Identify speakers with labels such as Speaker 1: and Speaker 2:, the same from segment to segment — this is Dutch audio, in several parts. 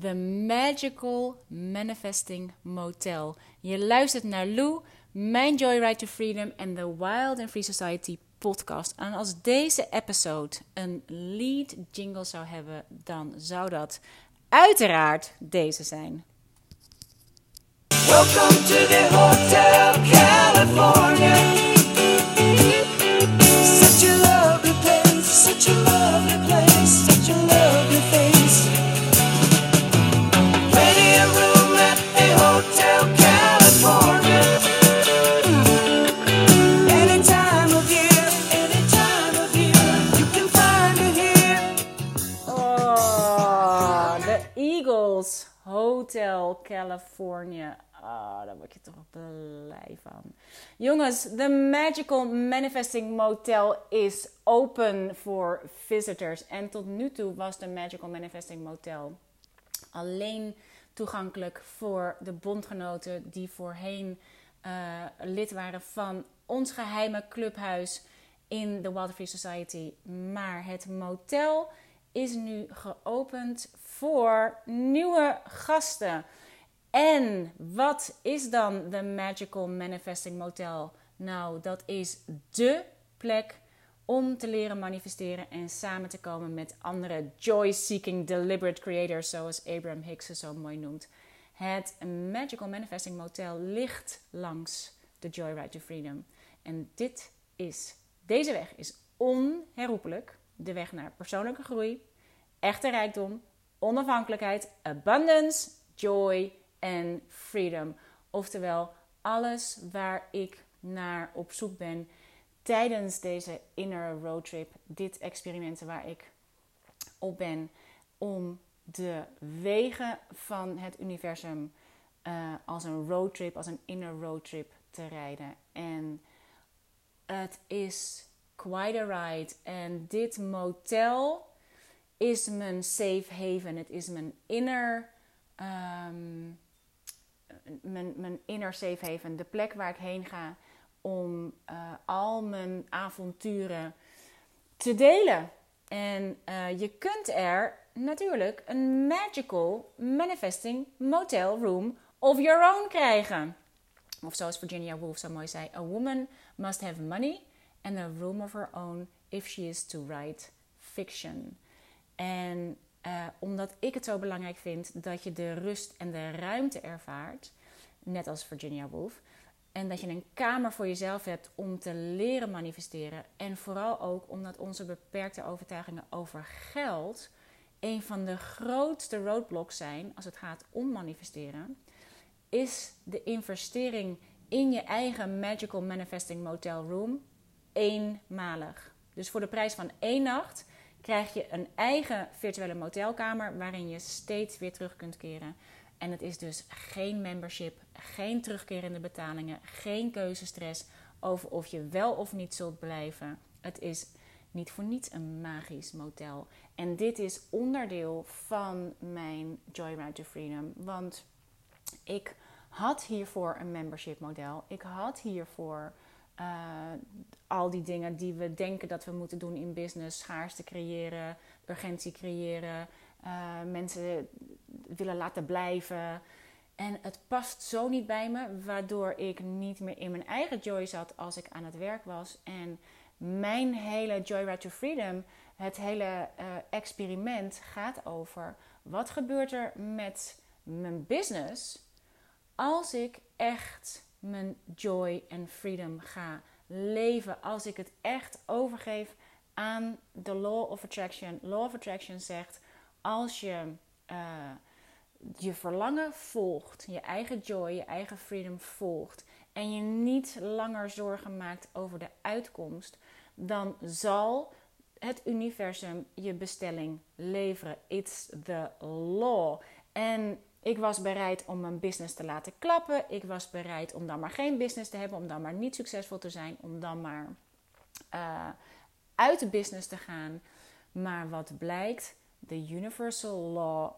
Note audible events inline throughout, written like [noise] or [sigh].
Speaker 1: The Magical Manifesting Motel. Je luistert naar Lou, mijn Joyride to Freedom en de Wild and Free Society podcast. En als deze episode een lead jingle zou hebben, dan zou dat uiteraard deze zijn. Welcome to the Hotel Hotel California. Ah, daar word je toch blij van. Jongens, de Magical Manifesting Motel is open voor visitors. En tot nu toe was de Magical Manifesting Motel alleen toegankelijk voor de bondgenoten die voorheen uh, lid waren van ons geheime clubhuis in de Wild Free Society. Maar het motel is nu geopend voor nieuwe gasten. En wat is dan de Magical Manifesting Motel? Nou, dat is dé plek om te leren manifesteren en samen te komen met andere joy-seeking deliberate creators, zoals Abraham Hicks ze zo mooi noemt. Het Magical Manifesting Motel ligt langs de Joyride to Freedom. En dit is, deze weg is onherroepelijk de weg naar persoonlijke groei, echte rijkdom, onafhankelijkheid, abundance, joy en freedom. Oftewel, alles waar ik naar op zoek ben tijdens deze inner roadtrip, dit experiment waar ik op ben, om de wegen van het universum uh, als een roadtrip, als een inner roadtrip te rijden. En het is quite a ride. En dit motel is mijn safe haven. Het is mijn inner, um, mijn, inner safe haven. De plek waar ik heen ga om uh, al mijn avonturen te delen. En uh, je kunt er natuurlijk een magical manifesting motel room of your own krijgen. Of zoals Virginia Woolf zo mooi zei: A woman must have money and a room of her own if she is to write fiction. En uh, omdat ik het zo belangrijk vind dat je de rust en de ruimte ervaart, net als Virginia Woolf, en dat je een kamer voor jezelf hebt om te leren manifesteren. En vooral ook omdat onze beperkte overtuigingen over geld een van de grootste roadblocks zijn als het gaat om manifesteren, is de investering in je eigen Magical Manifesting Motel Room eenmalig. Dus voor de prijs van één nacht krijg je een eigen virtuele motelkamer waarin je steeds weer terug kunt keren. En het is dus geen membership, geen terugkerende betalingen, geen keuzestress over of je wel of niet zult blijven. Het is niet voor niets een magisch motel. En dit is onderdeel van mijn Joyride to Freedom. Want ik had hiervoor een membership model. Ik had hiervoor uh, al die dingen die we denken dat we moeten doen in business. Schaarste creëren, urgentie creëren, uh, mensen willen laten blijven. En het past zo niet bij me, waardoor ik niet meer in mijn eigen joy zat als ik aan het werk was. En mijn hele Joyride to Freedom, het hele uh, experiment gaat over wat gebeurt er met mijn business als ik echt mijn joy en freedom ga leven. Als ik het echt overgeef aan de law of attraction. Law of attraction zegt als je uh, je verlangen volgt, je eigen joy, je eigen freedom volgt en je niet langer zorgen maakt over de uitkomst, dan zal het universum je bestelling leveren. It's the law. En ik was bereid om mijn business te laten klappen. Ik was bereid om dan maar geen business te hebben, om dan maar niet succesvol te zijn, om dan maar uh, uit de business te gaan. Maar wat blijkt? The universal law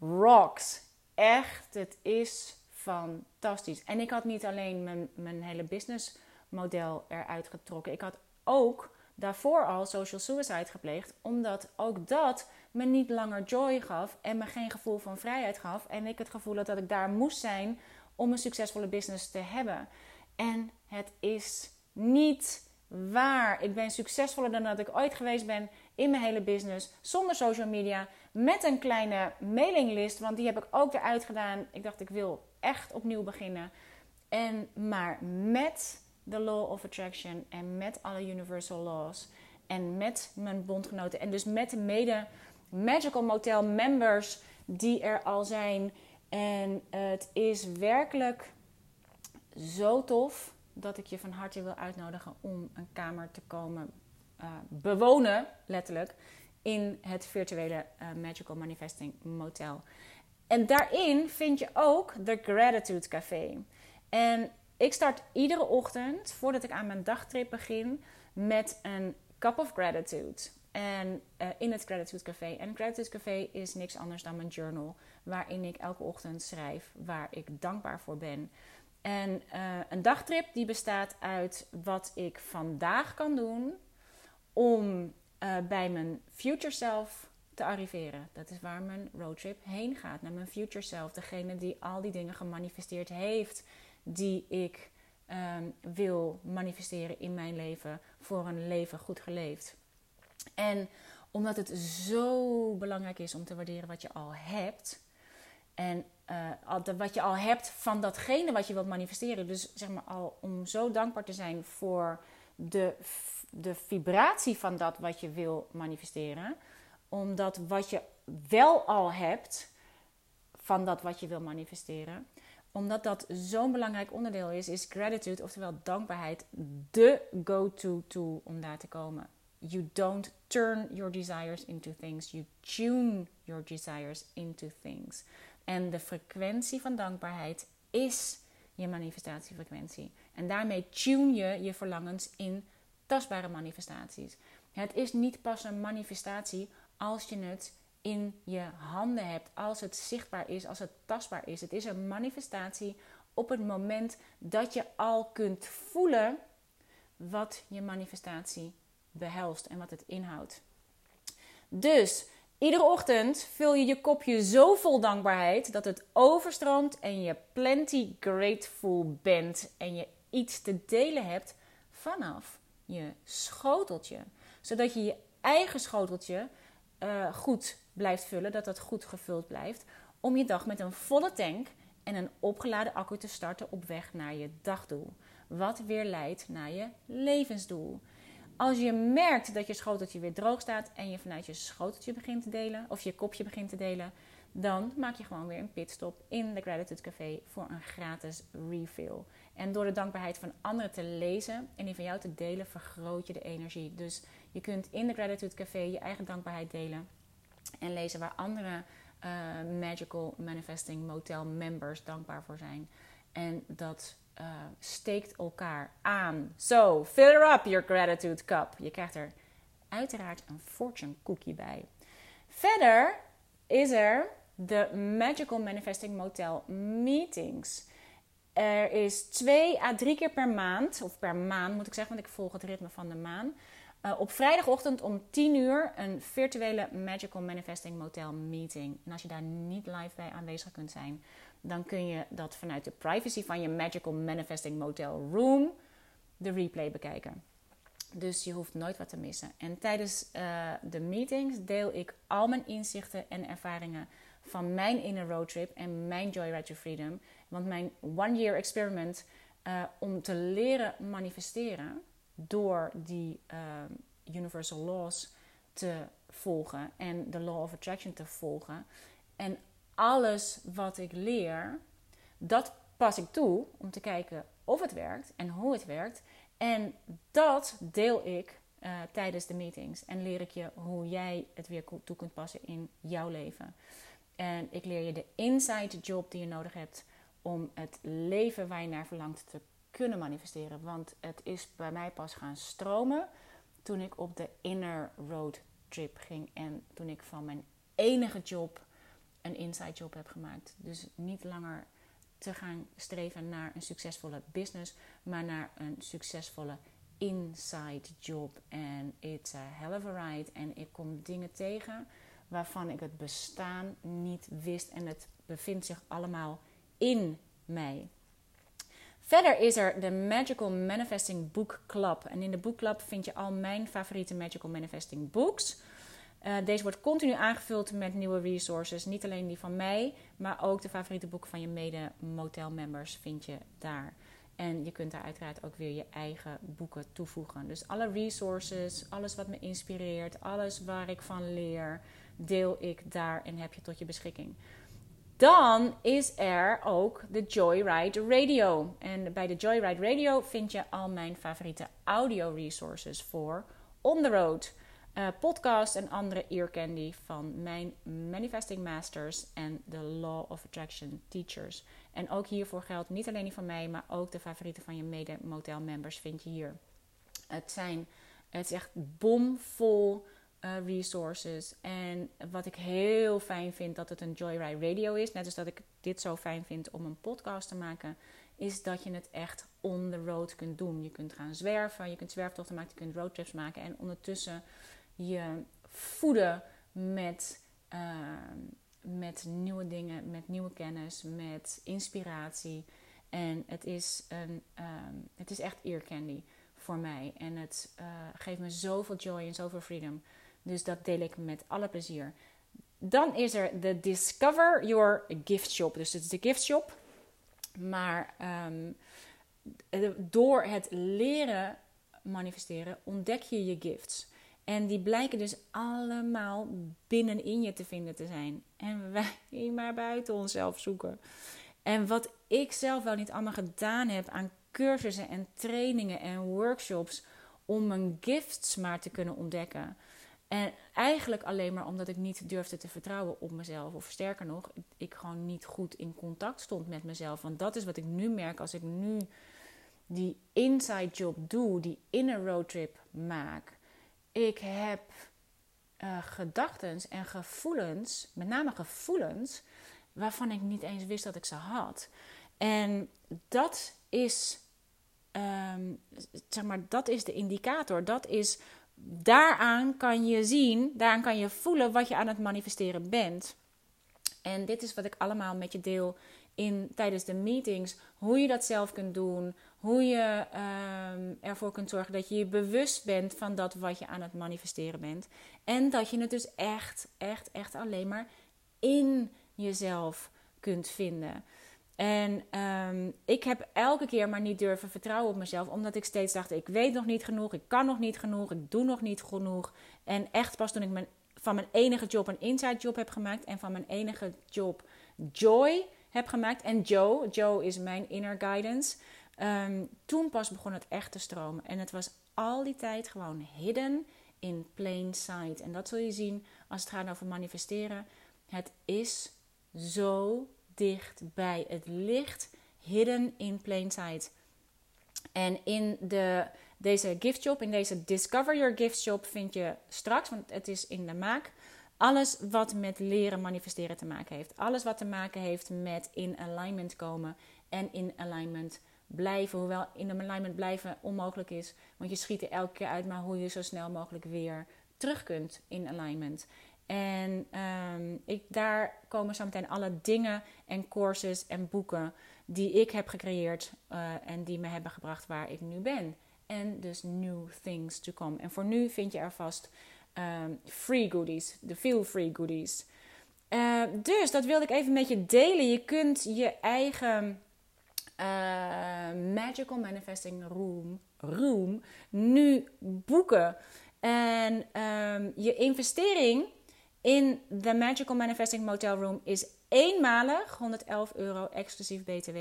Speaker 1: rocks. Echt, het is fantastisch. En ik had niet alleen mijn, mijn hele businessmodel eruit getrokken. Ik had ook daarvoor al social suicide gepleegd. Omdat ook dat me niet langer joy gaf en me geen gevoel van vrijheid gaf. En ik het gevoel had dat ik daar moest zijn om een succesvolle business te hebben. En het is niet waar. Ik ben succesvoller dan dat ik ooit geweest ben in mijn hele business. Zonder social media. Met een kleine mailinglist. Want die heb ik ook eruit gedaan. Ik dacht, ik wil echt opnieuw beginnen. En maar met de law of attraction en met alle universal laws en met mijn bondgenoten en dus met de mede Magical Motel members die er al zijn. En het is werkelijk zo tof dat ik je van harte wil uitnodigen om een kamer te komen uh, bewonen, letterlijk, in het virtuele uh, Magical Manifesting Motel. En daarin vind je ook de Gratitude Café. En ik start iedere ochtend, voordat ik aan mijn dagtrip begin, met een cup of gratitude. En uh, in het Gratitude Café. En Gratitude Café is niks anders dan mijn journal. Waarin ik elke ochtend schrijf waar ik dankbaar voor ben. En uh, een dagtrip die bestaat uit wat ik vandaag kan doen om uh, bij mijn future self te arriveren. Dat is waar mijn roadtrip heen gaat. Naar mijn future self. Degene die al die dingen gemanifesteerd heeft die ik um, wil manifesteren in mijn leven voor een leven goed geleefd. En omdat het zo belangrijk is om te waarderen wat je al hebt. En uh, wat je al hebt van datgene wat je wilt manifesteren. Dus zeg maar al om zo dankbaar te zijn voor de, de vibratie van dat wat je wil manifesteren. Omdat wat je wel al hebt van dat wat je wil manifesteren omdat dat zo'n belangrijk onderdeel is, is gratitude, oftewel dankbaarheid, de go-to tool om daar te komen. You don't turn your desires into things, you tune your desires into things. En de frequentie van dankbaarheid is je manifestatiefrequentie. En daarmee tune je je verlangens in tastbare manifestaties. Het is niet pas een manifestatie als je het in je handen hebt, als het zichtbaar is, als het tastbaar is. Het is een manifestatie op het moment dat je al kunt voelen wat je manifestatie behelst en wat het inhoudt. Dus iedere ochtend vul je je kopje zo vol dankbaarheid dat het overstroomt en je plenty grateful bent en je iets te delen hebt vanaf je schoteltje. Zodat je je eigen schoteltje uh, goed blijft vullen, dat dat goed gevuld blijft. Om je dag met een volle tank en een opgeladen accu te starten op weg naar je dagdoel. Wat weer leidt naar je levensdoel. Als je merkt dat je schoteltje weer droog staat en je vanuit je schoteltje begint te delen, of je kopje begint te delen, dan maak je gewoon weer een pitstop in de Gratitude Café voor een gratis refill. En door de dankbaarheid van anderen te lezen en die van jou te delen, vergroot je de energie. Dus je kunt in de Gratitude Café je eigen dankbaarheid delen en lezen waar andere uh, Magical Manifesting Motel members dankbaar voor zijn. En dat uh, steekt elkaar aan. So, fill up, your gratitude cup. Je krijgt er uiteraard een fortune cookie bij. Verder is er de Magical Manifesting Motel Meetings. Er is twee à drie keer per maand, of per maand moet ik zeggen, want ik volg het ritme van de maan. Uh, op vrijdagochtend om 10 uur een virtuele Magical Manifesting Motel meeting. En als je daar niet live bij aanwezig kunt zijn, dan kun je dat vanuit de privacy van je Magical Manifesting Motel room de replay bekijken. Dus je hoeft nooit wat te missen. En tijdens uh, de meetings deel ik al mijn inzichten en ervaringen van mijn inner roadtrip en mijn Joyride to Freedom. Want mijn one year experiment uh, om te leren manifesteren door die uh, universal laws te volgen en de law of attraction te volgen. En alles wat ik leer, dat pas ik toe om te kijken of het werkt en hoe het werkt. En dat deel ik uh, tijdens de meetings. En leer ik je hoe jij het weer toe kunt passen in jouw leven. En ik leer je de inside job die je nodig hebt om het leven waar je naar verlangt te kunnen manifesteren. Want het is bij mij pas gaan stromen toen ik op de inner road trip ging. En toen ik van mijn enige job een inside job heb gemaakt. Dus niet langer te gaan streven naar een succesvolle business, maar naar een succesvolle inside job. En it's a hell of a ride. En ik kom dingen tegen waarvan ik het bestaan niet wist. En het bevindt zich allemaal in mij. Verder is er de Magical Manifesting Book Club. En in de Book Club vind je al mijn favoriete Magical Manifesting books. Uh, deze wordt continu aangevuld met nieuwe resources. Niet alleen die van mij, maar ook de favoriete boeken van je mede motel members vind je daar. En je kunt daar uiteraard ook weer je eigen boeken toevoegen. Dus alle resources, alles wat me inspireert, alles waar ik van leer, deel ik daar en heb je tot je beschikking. Dan is er ook de Joyride Radio. En bij de Joyride Radio vind je al mijn favoriete audio resources voor on the road. Uh, podcast en andere ear candy van mijn Manifesting Masters en de Law of Attraction Teachers. En ook hiervoor geldt niet alleen die van mij, maar ook de favorieten van je mede motel members vind je hier. Het zijn, het is echt bomvol uh, resources. En wat ik heel fijn vind dat het een Joyride Radio is, net als dat ik dit zo fijn vind om een podcast te maken, is dat je het echt on the road kunt doen. Je kunt gaan zwerven, je kunt zwerftochten maken, je kunt roadtrips maken en ondertussen je voeden met, ehm, met nieuwe dingen, met nieuwe kennis, met inspiratie. En het is, een, ehm, het is echt ear candy voor mij. En het uh, geeft me zoveel joy en zoveel freedom. Dus dat deel ik met alle plezier. Dan is er de Discover Your Gift Shop. Dus het is de gift shop. Maar um, door het leren manifesteren ontdek je je gifts. En die blijken dus allemaal binnenin je te vinden te zijn. En wij [laughs] maar buiten onszelf zoeken. En wat ik zelf wel niet allemaal gedaan heb aan cursussen en trainingen en workshops om mijn gifts maar te kunnen ontdekken. En eigenlijk alleen maar omdat ik niet durfde te vertrouwen op mezelf. Of sterker nog, ik gewoon niet goed in contact stond met mezelf. Want dat is wat ik nu merk als ik nu die inside job doe, die inner roadtrip maak ik heb uh, gedachten en gevoelens, met name gevoelens, waarvan ik niet eens wist dat ik ze had. En dat is, ehm, zeg maar, dat is de indicator. Dat is, daaraan kan je zien, daaraan kan je voelen wat je aan het manifesteren bent. En dit is wat ik allemaal met je deel in, tijdens de meetings. Hoe je dat zelf kunt doen. Hoe je ehm, ervoor kunt zorgen dat je je bewust bent van dat wat je aan het manifesteren bent. En dat je het dus echt, echt, echt alleen maar in jezelf kunt vinden. En ehm, ik heb elke keer maar niet durven vertrouwen op mezelf, omdat ik steeds dacht: ik weet nog niet genoeg, ik kan nog niet genoeg, ik doe nog niet genoeg. En echt pas toen ik mijn, van mijn enige job een inside job heb gemaakt en van mijn enige job joy heb gemaakt. En Joe, Joe is mijn inner guidance. Um, toen pas begon het echt te stromen. En het was al die tijd gewoon hidden in plain sight. En dat zul je zien als het gaat over manifesteren. Het is zo dichtbij. Het ligt hidden in plain sight. En in de, deze gift shop, in deze Discover Your Gift shop, vind je straks, want het is in de maak, alles wat met leren manifesteren te maken heeft. Alles wat te maken heeft met in alignment komen en in alignment blijven. Hoewel in alignment blijven onmogelijk is, want je schiet er elke keer uit, maar hoe je zo snel mogelijk weer terug kunt in alignment. En daar komen zo meteen alle dingen en courses en boeken die ik heb gecreëerd uh, en die me hebben gebracht waar ik nu ben. En dus new things to come. En voor nu vind je er vast um, free goodies, de feel free goodies. Uh, dus dat wilde ik even met je delen. Je kunt je eigen uh, Magical Manifesting Room, room nu boeken. En um, je investering in de Magical Manifesting Motel Room is eenmalig 111 euro exclusief BTW.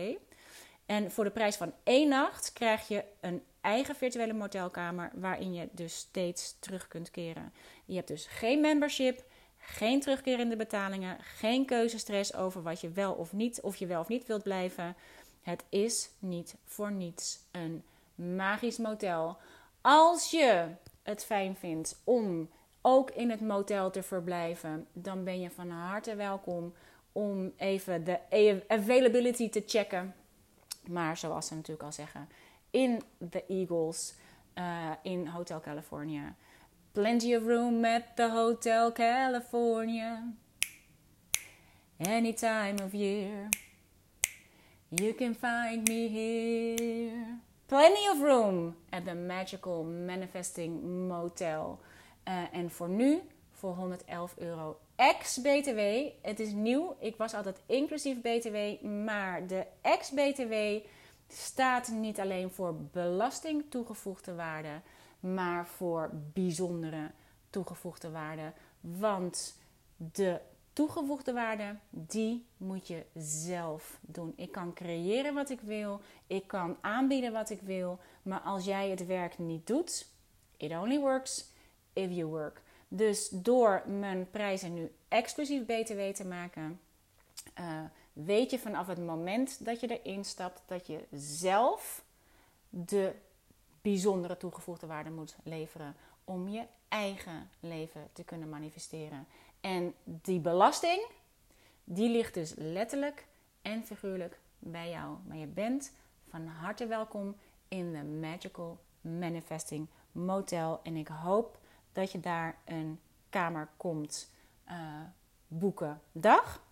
Speaker 1: En voor de prijs van één nacht krijg je een eigen virtuele motelkamer waarin je dus steeds terug kunt keren. Je hebt dus geen membership, geen terugkerende betalingen, geen keuzestress over wat je wel of niet, of je wel of niet wilt blijven. Het is niet voor niets een magisch motel. Als je het fijn vindt om ook in het motel te verblijven, dan ben je van harte welkom om even de availability te checken. Maar zoals ze natuurlijk al zeggen, in de Eagles, uh, in Hotel California. Plenty of room at the Hotel California. Any time of year. You can find me here. Plenty of room at the Magical Manifesting Motel. Uh, en voor nu voor 111 euro ex-BTW. Het is nieuw. Ik was altijd inclusief BTW. Maar de ex-BTW staat niet alleen voor belasting toegevoegde waarde, maar voor bijzondere toegevoegde waarde. Want de toegevoegde waarde, die moet je zelf doen. Ik kan creëren wat ik wil, ik kan aanbieden wat ik wil, maar als jij het werk niet doet, it only works if you work. Dus door mijn prijzen nu exclusief BTW te maken, uh, weet je vanaf het moment dat je erin stapt dat je zelf de bijzondere toegevoegde waarde moet leveren om je eigen leven te kunnen manifesteren. En die belasting, die ligt dus letterlijk en figuurlijk bij jou. Maar je bent van harte welkom in de Magical Manifesting Motel. En ik hoop dat je daar een kamer komt uh, boeken. Dag!